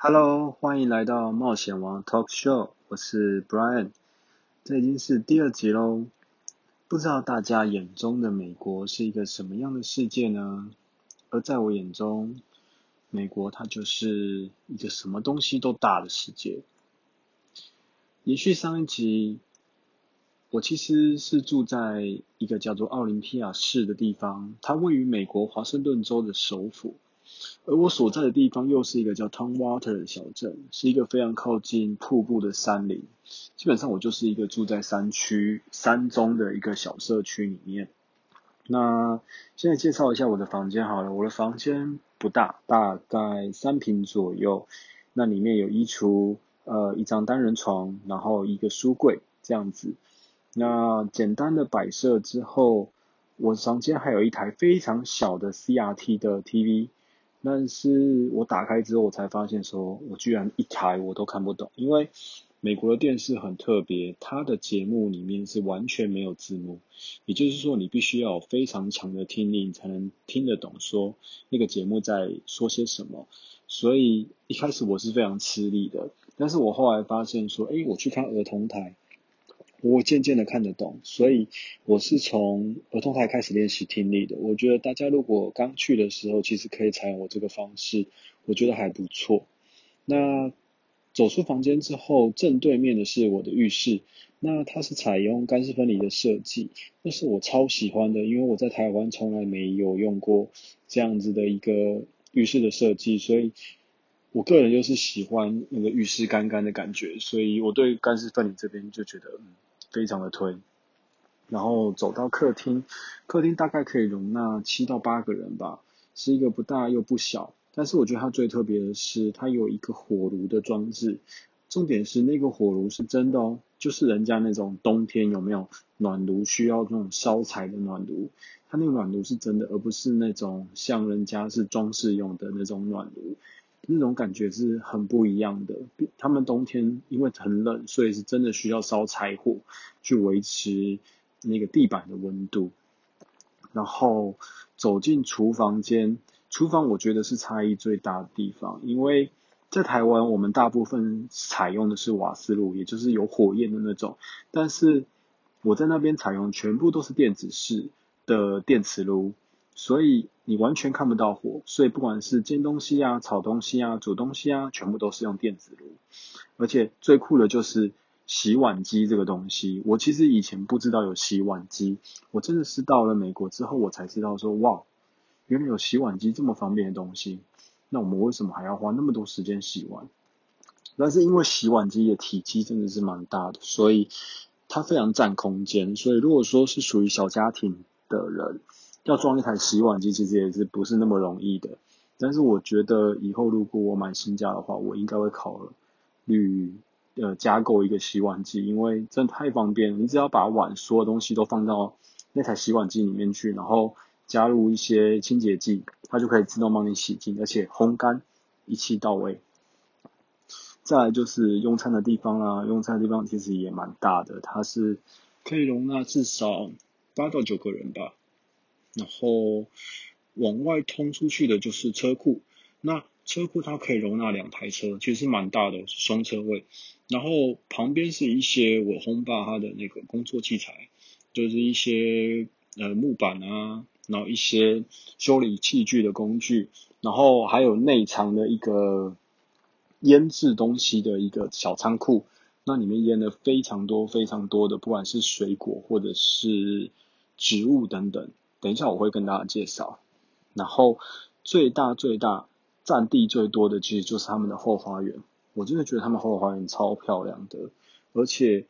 Hello，欢迎来到冒险王 Talk Show，我是 Brian，这已经是第二集喽。不知道大家眼中的美国是一个什么样的世界呢？而在我眼中，美国它就是一个什么东西都大的世界。延续上一集，我其实是住在一个叫做奥林匹亚市的地方，它位于美国华盛顿州的首府。而我所在的地方又是一个叫 Tonwater 的小镇，是一个非常靠近瀑布的山林。基本上我就是一个住在山区山中的一个小社区里面。那现在介绍一下我的房间好了，我的房间不大，大概三平左右。那里面有衣橱，呃，一张单人床，然后一个书柜这样子。那简单的摆设之后，我房间还有一台非常小的 CRT 的 TV。但是我打开之后，我才发现说，我居然一台我都看不懂，因为美国的电视很特别，它的节目里面是完全没有字幕，也就是说，你必须要有非常强的听力才能听得懂说那个节目在说些什么。所以一开始我是非常吃力的，但是我后来发现说，哎，我去看儿童台。我渐渐的看得懂，所以我是从儿童台开始练习听力的。我觉得大家如果刚去的时候，其实可以采用我这个方式，我觉得还不错。那走出房间之后，正对面的是我的浴室，那它是采用干湿分离的设计，那是我超喜欢的，因为我在台湾从来没有用过这样子的一个浴室的设计，所以我个人就是喜欢那个浴室干干的感觉，所以我对干湿分离这边就觉得嗯。非常的推，然后走到客厅，客厅大概可以容纳七到八个人吧，是一个不大又不小，但是我觉得它最特别的是它有一个火炉的装置，重点是那个火炉是真的哦，就是人家那种冬天有没有暖炉需要那种烧柴的暖炉，它那个暖炉是真的，而不是那种像人家是装饰用的那种暖炉。那种感觉是很不一样的。他们冬天因为很冷，所以是真的需要烧柴火去维持那个地板的温度。然后走进厨房间，厨房我觉得是差异最大的地方，因为在台湾我们大部分采用的是瓦斯炉，也就是有火焰的那种，但是我在那边采用全部都是电子式的电磁炉。所以你完全看不到火，所以不管是煎东西啊、炒东西啊、煮东西啊，全部都是用电子炉。而且最酷的就是洗碗机这个东西，我其实以前不知道有洗碗机，我真的是到了美国之后我才知道说，哇，原来有洗碗机这么方便的东西。那我们为什么还要花那么多时间洗碗？但是因为洗碗机的体积真的是蛮大的，所以它非常占空间。所以如果说是属于小家庭的人，要装一台洗碗机，其实也是不是那么容易的。但是我觉得以后如果我买新家的话，我应该会考虑呃加购一个洗碗机，因为真的太方便。你只要把碗所有东西都放到那台洗碗机里面去，然后加入一些清洁剂，它就可以自动帮你洗净，而且烘干一气到位。再来就是用餐的地方啦，用餐的地方其实也蛮大的，它是可以容纳至少八到九个人吧。然后往外通出去的就是车库，那车库它可以容纳两台车，其实蛮大的，双车位。然后旁边是一些我轰爸他的那个工作器材，就是一些呃木板啊，然后一些修理器具的工具，然后还有内藏的一个腌制东西的一个小仓库，那里面腌了非常多非常多的，不管是水果或者是植物等等。等一下，我会跟大家介绍。然后最大最大占地最多的，其实就是他们的后花园。我真的觉得他们后花园超漂亮的，而且，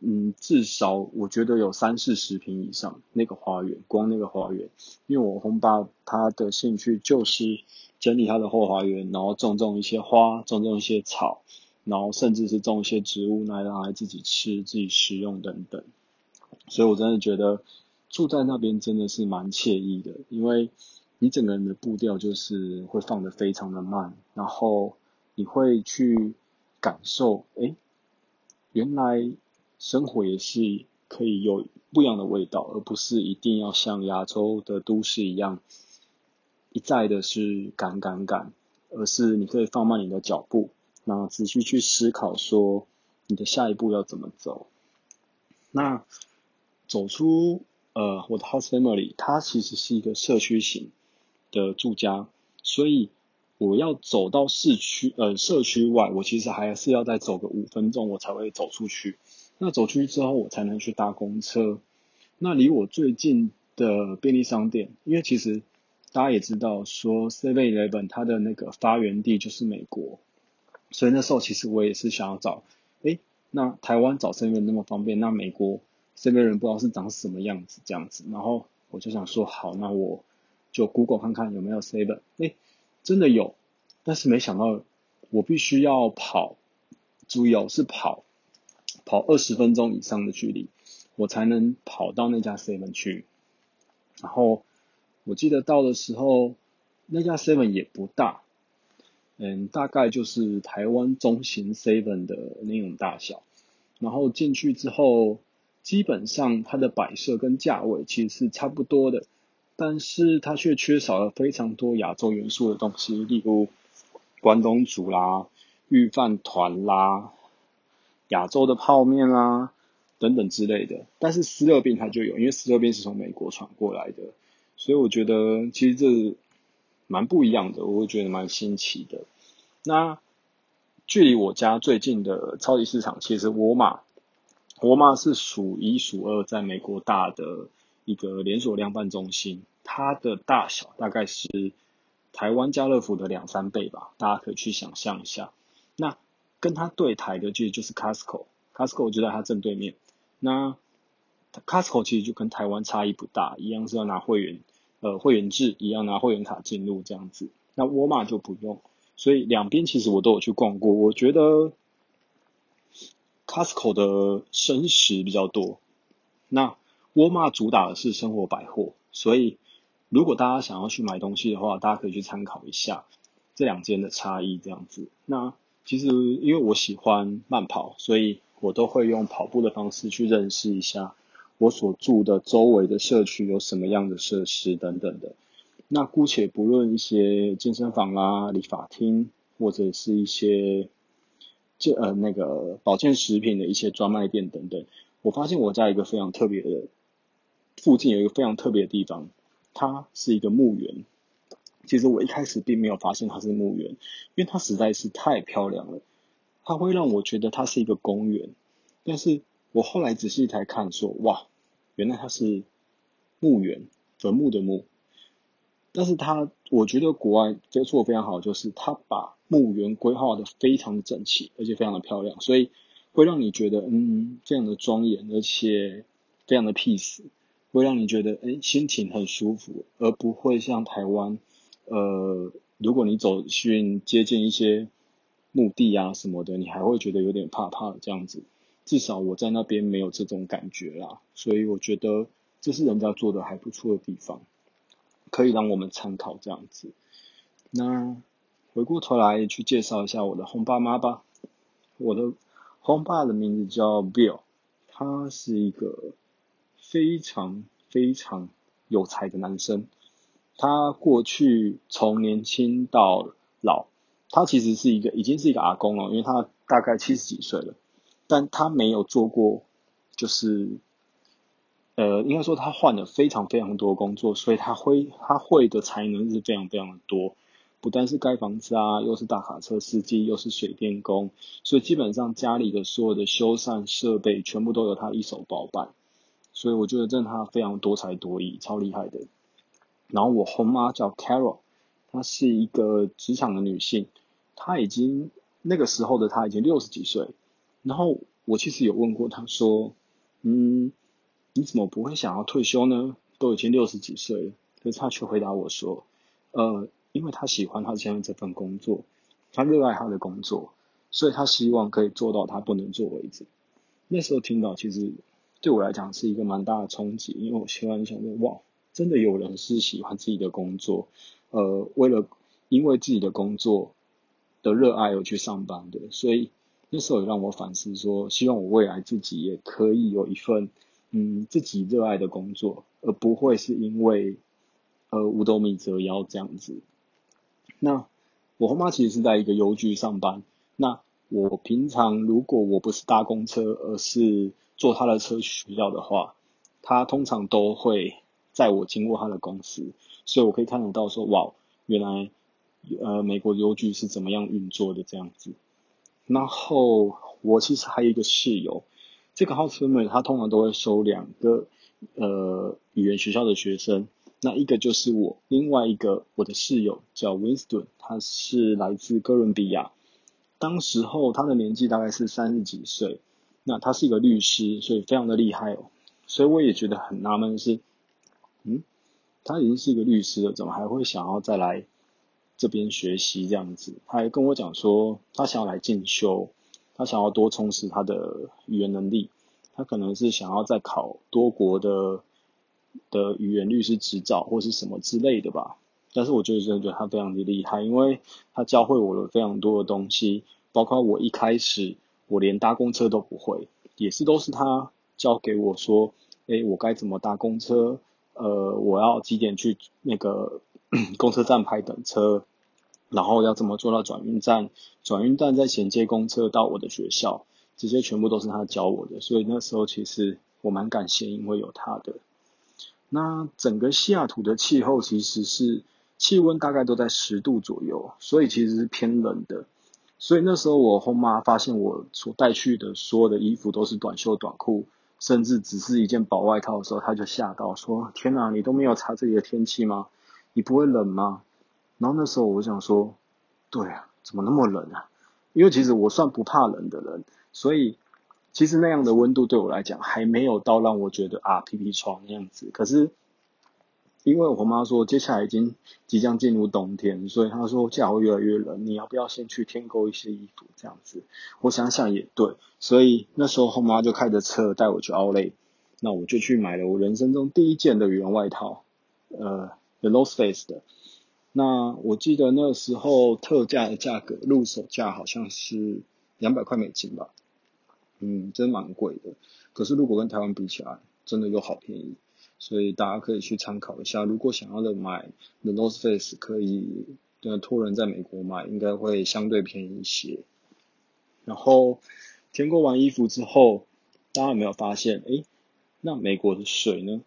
嗯，至少我觉得有三四十平以上那个花园，光那个花园。因为我红爸他的兴趣就是整理他的后花园，然后种种一些花，种种一些草，然后甚至是种一些植物来拿来自己吃、自己食用等等。所以我真的觉得。住在那边真的是蛮惬意的，因为你整个人的步调就是会放得非常的慢，然后你会去感受，哎，原来生活也是可以有不一样的味道，而不是一定要像亚洲的都市一样，一再的是赶赶赶，而是你可以放慢你的脚步，那仔细去思考说你的下一步要怎么走。那走出呃我的 house family，它其实是一个社区型的住家，所以我要走到市区呃社区外，我其实还是要再走个五分钟，我才会走出去。那走出去之后，我才能去搭公车。那离我最近的便利商店，因为其实大家也知道说 Seven Eleven 它的那个发源地就是美国，所以那时候其实我也是想要找，哎，那台湾找 Seven 那么方便，那美国 Seven 人不知道是长什么样子这样子，然后我就想说好，那我就 Google 看看有没有 Seven，哎，真的有，但是没想到我必须要跑，注意哦，是跑。跑二十分钟以上的距离，我才能跑到那家 seven 去。然后我记得到的时候，那家 seven 也不大，嗯，大概就是台湾中型 seven 的那种大小。然后进去之后，基本上它的摆设跟价位其实是差不多的，但是它却缺少了非常多亚洲元素的东西，例如关东煮啦、御饭团啦。亚洲的泡面啦，等等之类的，但是斯乐冰它就有，因为斯乐冰是从美国传过来的，所以我觉得其实这蛮不一样的，我会觉得蛮新奇的。那距离我家最近的超级市场，其实沃尔玛，沃尔玛是数一数二在美国大的一个连锁量贩中心，它的大小大概是台湾家乐福的两三倍吧，大家可以去想象一下。那跟它对台的其实就是 Costco，Costco 就在它正对面。那 Costco 其实就跟台湾差异不大，一样是要拿会员，呃，会员制一样拿会员卡进入这样子。那沃尔玛就不用，所以两边其实我都有去逛过。我觉得 Costco 的生食比较多，那沃尔玛主打的是生活百货，所以如果大家想要去买东西的话，大家可以去参考一下这两间的差异这样子。那其实因为我喜欢慢跑，所以我都会用跑步的方式去认识一下我所住的周围的社区有什么样的设施等等的。那姑且不论一些健身房啦、理发厅，或者是一些这呃那个保健食品的一些专卖店等等，我发现我在一个非常特别的附近有一个非常特别的地方，它是一个墓园。其实我一开始并没有发现它是墓园，因为它实在是太漂亮了，它会让我觉得它是一个公园。但是我后来仔细才看，说哇，原来它是墓园，坟墓的墓。但是他，我觉得国外这做非常好，就是他把墓园规划的非常的整齐，而且非常的漂亮，所以会让你觉得嗯，非常的庄严，而且非常的 peace，会让你觉得哎，心情很舒服，而不会像台湾。呃，如果你走去接近一些墓地啊什么的，你还会觉得有点怕怕这样子。至少我在那边没有这种感觉啦，所以我觉得这是人家做的还不错的地方，可以让我们参考这样子。那回过头来去介绍一下我的红爸妈吧。我的红爸的名字叫 Bill，他是一个非常非常有才的男生。他过去从年轻到老，他其实是一个已经是一个阿公了，因为他大概七十几岁了，但他没有做过，就是，呃，应该说他换了非常非常多工作，所以他会他会的才能是非常非常的多，不但是盖房子啊，又是大卡车司机，又是水电工，所以基本上家里的所有的修缮设备全部都由他一手包办，所以我觉得真的他非常多才多艺，超厉害的。然后我后妈叫 Carol，她是一个职场的女性，她已经那个时候的她已经六十几岁。然后我其实有问过她说，嗯，你怎么不会想要退休呢？都已经六十几岁了。可是他却回答我说，呃，因为他喜欢他现在这份工作，他热爱他的工作，所以他希望可以做到他不能做为止。那时候听到其实对我来讲是一个蛮大的冲击，因为我希望想说，哇。真的有人是喜欢自己的工作，呃，为了因为自己的工作的热爱而去上班的，所以那时候也让我反思说，希望我未来自己也可以有一份嗯自己热爱的工作，而不会是因为呃五斗米折腰这样子。那我后妈其实是在一个邮局上班。那我平常如果我不是搭公车，而是坐他的车去学校的话，他通常都会载我经过他的公司，所以我可以看得到说，哇，原来呃美国邮局是怎么样运作的这样子。然后我其实还有一个室友，这个 house roommate 他通常都会收两个呃语言学校的学生。那一个就是我，另外一个我的室友叫 Winston，他是来自哥伦比亚。当时候他的年纪大概是三十几岁，那他是一个律师，所以非常的厉害哦。所以我也觉得很纳闷是，嗯，他已经是一个律师了，怎么还会想要再来这边学习这样子？他还跟我讲说，他想要来进修，他想要多充实他的语言能力，他可能是想要再考多国的。的语言律师执照或是什么之类的吧，但是我就真的觉得他非常的厉害，因为他教会我了非常多的东西，包括我一开始我连搭公车都不会，也是都是他教给我说，诶，我该怎么搭公车，呃，我要几点去那个 公车站牌等车，然后要怎么坐到转运站，转运站再衔接公车到我的学校，这些全部都是他教我的，所以那时候其实我蛮感谢，因为有他的。那整个西雅图的气候其实是气温大概都在十度左右，所以其实是偏冷的。所以那时候我后妈发现我所带去的所有的衣服都是短袖短裤，甚至只是一件薄外套的时候，她就吓到说：“天哪，你都没有查这里的天气吗？你不会冷吗？”然后那时候我想说：“对啊，怎么那么冷啊？”因为其实我算不怕冷的人，所以。其实那样的温度对我来讲还没有到让我觉得啊皮皮床那样子。可是因为我妈说接下来已经即将进入冬天，所以她说下会越来越冷，你要不要先去添购一些衣服这样子？我想想也对，所以那时候后妈就开着车带我去奥莱，那我就去买了我人生中第一件的羽绒外套，呃，The North Face 的。那我记得那时候特价的价格，入手价好像是两百块美金吧。嗯，真蛮贵的。可是如果跟台湾比起来，真的又好便宜，所以大家可以去参考一下。如果想要的买 The North Face，可以呃托人在美国买，应该会相对便宜一些。然后填购完衣服之后，大家有没有发现？诶，那美国的水呢？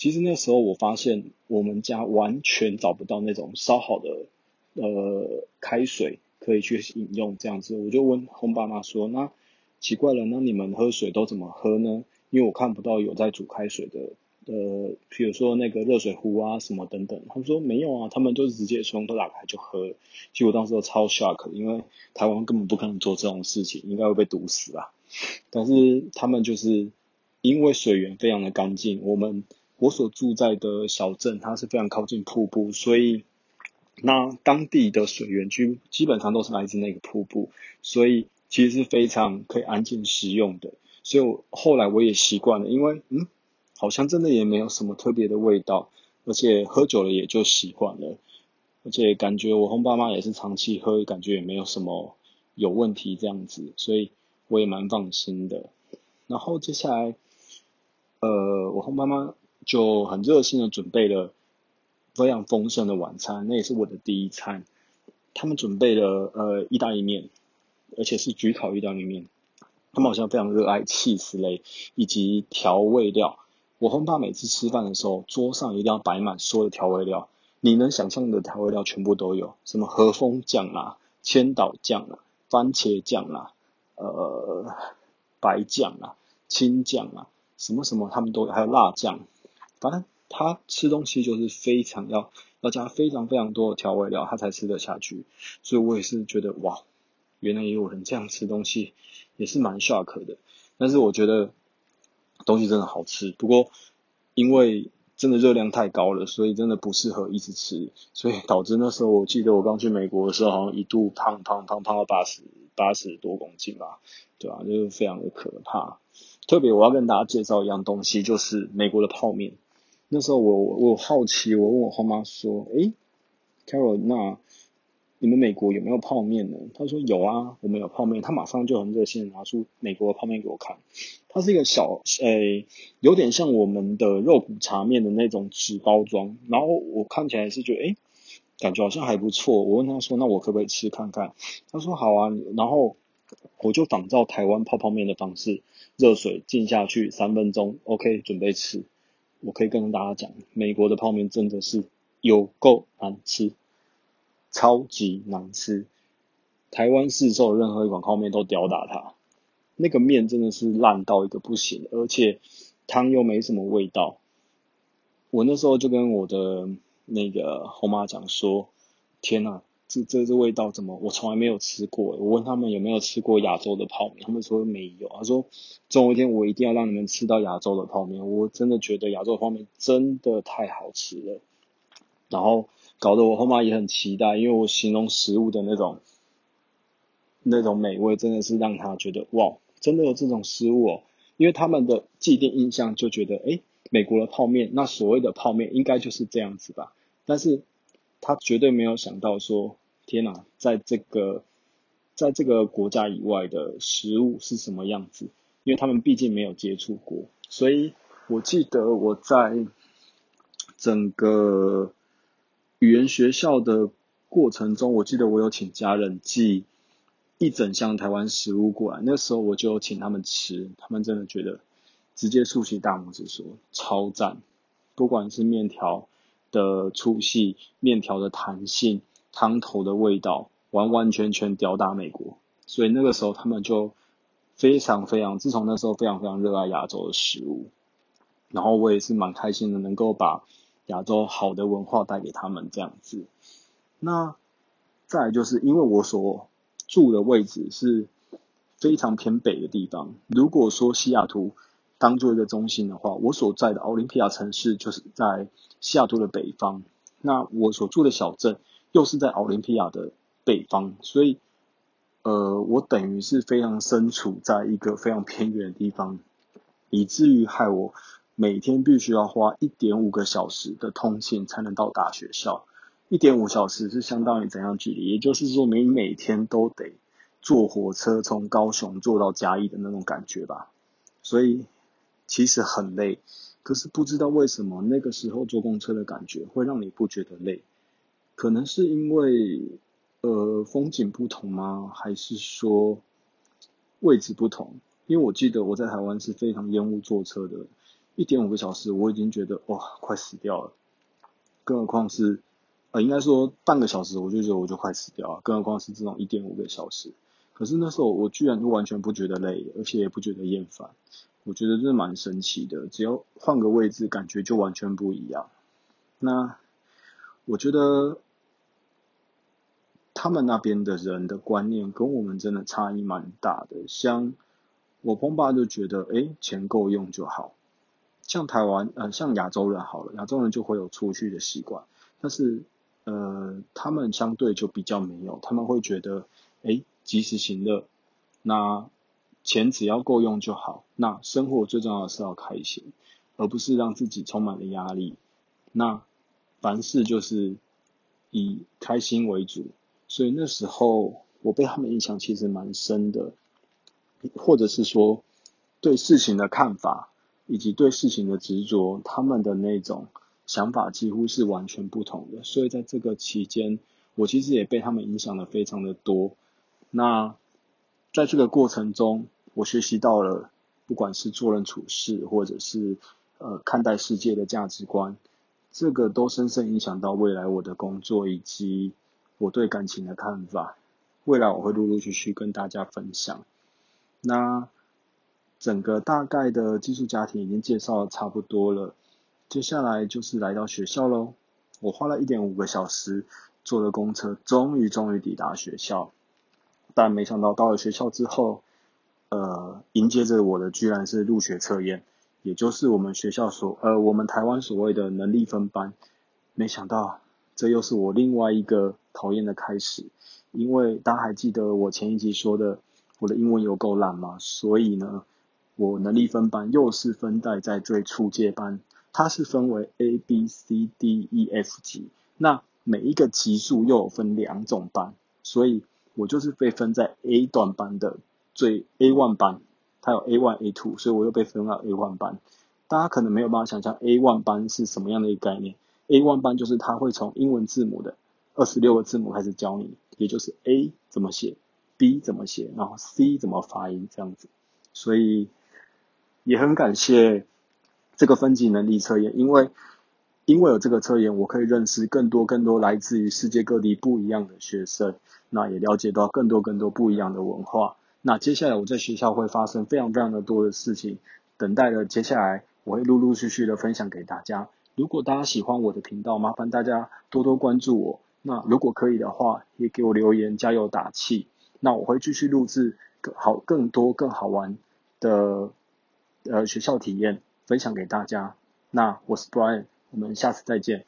其实那时候我发现我们家完全找不到那种烧好的呃开水可以去饮用这样子。我就问红爸妈说，那奇怪了，那你们喝水都怎么喝呢？因为我看不到有在煮开水的，呃，比如说那个热水壶啊什么等等。他们说没有啊，他们就是直接从头打开就喝。其实我当时都超 shock，因为台湾根本不可能做这种事情，应该会被毒死啊。但是他们就是因为水源非常的干净，我们我所住在的小镇它是非常靠近瀑布，所以那当地的水源基基本上都是来自那个瀑布，所以。其实是非常可以安静食用的，所以我后来我也习惯了，因为嗯，好像真的也没有什么特别的味道，而且喝酒了也就习惯了，而且感觉我红爸妈也是长期喝，感觉也没有什么有问题这样子，所以我也蛮放心的。然后接下来，呃，我和妈妈就很热心的准备了非常丰盛的晚餐，那也是我的第一餐。他们准备了呃意大利面。而且是焗烤意大利面，他们好像非常热爱 cheese 类以及调味料。我很怕每次吃饭的时候，桌上一定要摆满所有的调味料，你能想象的调味料全部都有，什么和风酱啦、千岛酱啦、番茄酱啦、呃白酱啦、青酱啦，什么什么他们都有，还有辣酱。反正他吃东西就是非常要要加非常非常多的调味料，他才吃得下去。所以我也是觉得哇。原来也有人这样吃东西，也是蛮 shock 的。但是我觉得东西真的好吃，不过因为真的热量太高了，所以真的不适合一直吃，所以导致那时候我记得我刚去美国的时候，好像一度胖胖胖胖到八十八十多公斤吧，对吧？就是非常的可怕。特别我要跟大家介绍一样东西，就是美国的泡面。那时候我我好奇，我问我后妈说：“诶 c a r o l 那？”你们美国有没有泡面呢？他说有啊，我们有泡面。他马上就很热心的拿出美国的泡面给我看。它是一个小，诶，有点像我们的肉骨茶面的那种纸包装。然后我看起来是觉得，诶，感觉好像还不错。我问他说：“那我可不可以吃看看？”他说：“好啊。”然后我就仿照台湾泡泡面的方式，热水浸下去三分钟，OK，准备吃。我可以跟大家讲，美国的泡面真的是有够难吃，超级难吃。台湾市售任何一款泡面都吊打它，那个面真的是烂到一个不行，而且汤又没什么味道。我那时候就跟我的那个后妈讲说：“天呐，这这这味道怎么我从来没有吃过？”我问他们有没有吃过亚洲的泡面，他们说没有。他说：“总有一天我一定要让你们吃到亚洲的泡面。”我真的觉得亚洲泡面真的太好吃了，然后搞得我后妈也很期待，因为我形容食物的那种。那种美味真的是让他觉得哇，真的有这种食物哦！因为他们的既定印象就觉得，哎，美国的泡面，那所谓的泡面应该就是这样子吧？但是他绝对没有想到说，天哪，在这个在这个国家以外的食物是什么样子？因为他们毕竟没有接触过，所以我记得我在整个语言学校的过程中，我记得我有请家人寄。一整箱台湾食物过来，那时候我就请他们吃，他们真的觉得直接竖起大拇指说超赞，不管是面条的粗细、面条的弹性、汤头的味道，完完全全吊打美国。所以那个时候他们就非常非常，自从那时候非常非常热爱亚洲的食物，然后我也是蛮开心的，能够把亚洲好的文化带给他们这样子。那再就是因为我所住的位置是非常偏北的地方。如果说西雅图当做一个中心的话，我所在的奥林匹亚城市就是在西雅图的北方。那我所住的小镇又是在奥林匹亚的北方，所以，呃，我等于是非常身处在一个非常偏远的地方，以至于害我每天必须要花一点五个小时的通勤才能到达学校。一点五小时是相当于怎样距离？也就是说，你每天都得坐火车从高雄坐到嘉义的那种感觉吧。所以其实很累，可是不知道为什么那个时候坐公车的感觉会让你不觉得累？可能是因为呃风景不同吗？还是说位置不同？因为我记得我在台湾是非常厌恶坐车的，一点五个小时我已经觉得哇快死掉了，更何况是。呃，应该说半个小时，我就觉得我就快死掉了，更何况是这种一点五个小时。可是那时候我居然就完全不觉得累，而且也不觉得厌烦，我觉得这蛮神奇的。只要换个位置，感觉就完全不一样。那我觉得他们那边的人的观念跟我们真的差异蛮大的。像我碰爸就觉得，哎，钱够用就好。像台湾，呃，像亚洲人好了，亚洲人就会有储蓄的习惯，但是。呃，他们相对就比较没有，他们会觉得，哎，及时行乐，那钱只要够用就好。那生活最重要的是要开心，而不是让自己充满了压力。那凡事就是以开心为主。所以那时候我被他们影响其实蛮深的，或者是说对事情的看法以及对事情的执着，他们的那种。想法几乎是完全不同的，所以在这个期间，我其实也被他们影响的非常的多。那在这个过程中，我学习到了，不管是做人处事，或者是呃看待世界的价值观，这个都深深影响到未来我的工作以及我对感情的看法。未来我会陆陆续续跟大家分享。那整个大概的寄宿家庭已经介绍的差不多了。接下来就是来到学校喽。我花了一点五个小时坐的公车，终于终于抵达学校。但没想到到了学校之后，呃，迎接着我的居然是入学测验，也就是我们学校所呃我们台湾所谓的能力分班。没想到这又是我另外一个讨厌的开始，因为大家还记得我前一集说的我的英文有够烂吗？所以呢，我能力分班又是分在在最初阶班。它是分为 A、B、C、D、E、F 级，那每一个级数又有分两种班，所以我就是被分在 A 段班的最 A one 班，它有 A one、A two，所以我又被分到 A one 班。大家可能没有办法想象 A one 班是什么样的一个概念。A one 班就是他会从英文字母的二十六个字母开始教你，也就是 A 怎么写，B 怎么写，然后 C 怎么发音这样子。所以也很感谢这个分级能力测验，因为因为有这个测验，我可以认识更多更多来自于世界各地不一样的学生，那也了解到更多更多不一样的文化。那接下来我在学校会发生非常非常的多的事情，等待着接下来我会陆陆续续的分享给大家。如果大家喜欢我的频道，麻烦大家多多关注我。那如果可以的话，也给我留言加油打气。那我会继续录制更好、更多、更好玩的呃学校体验分享给大家。那我是 Brian，我们下次再见。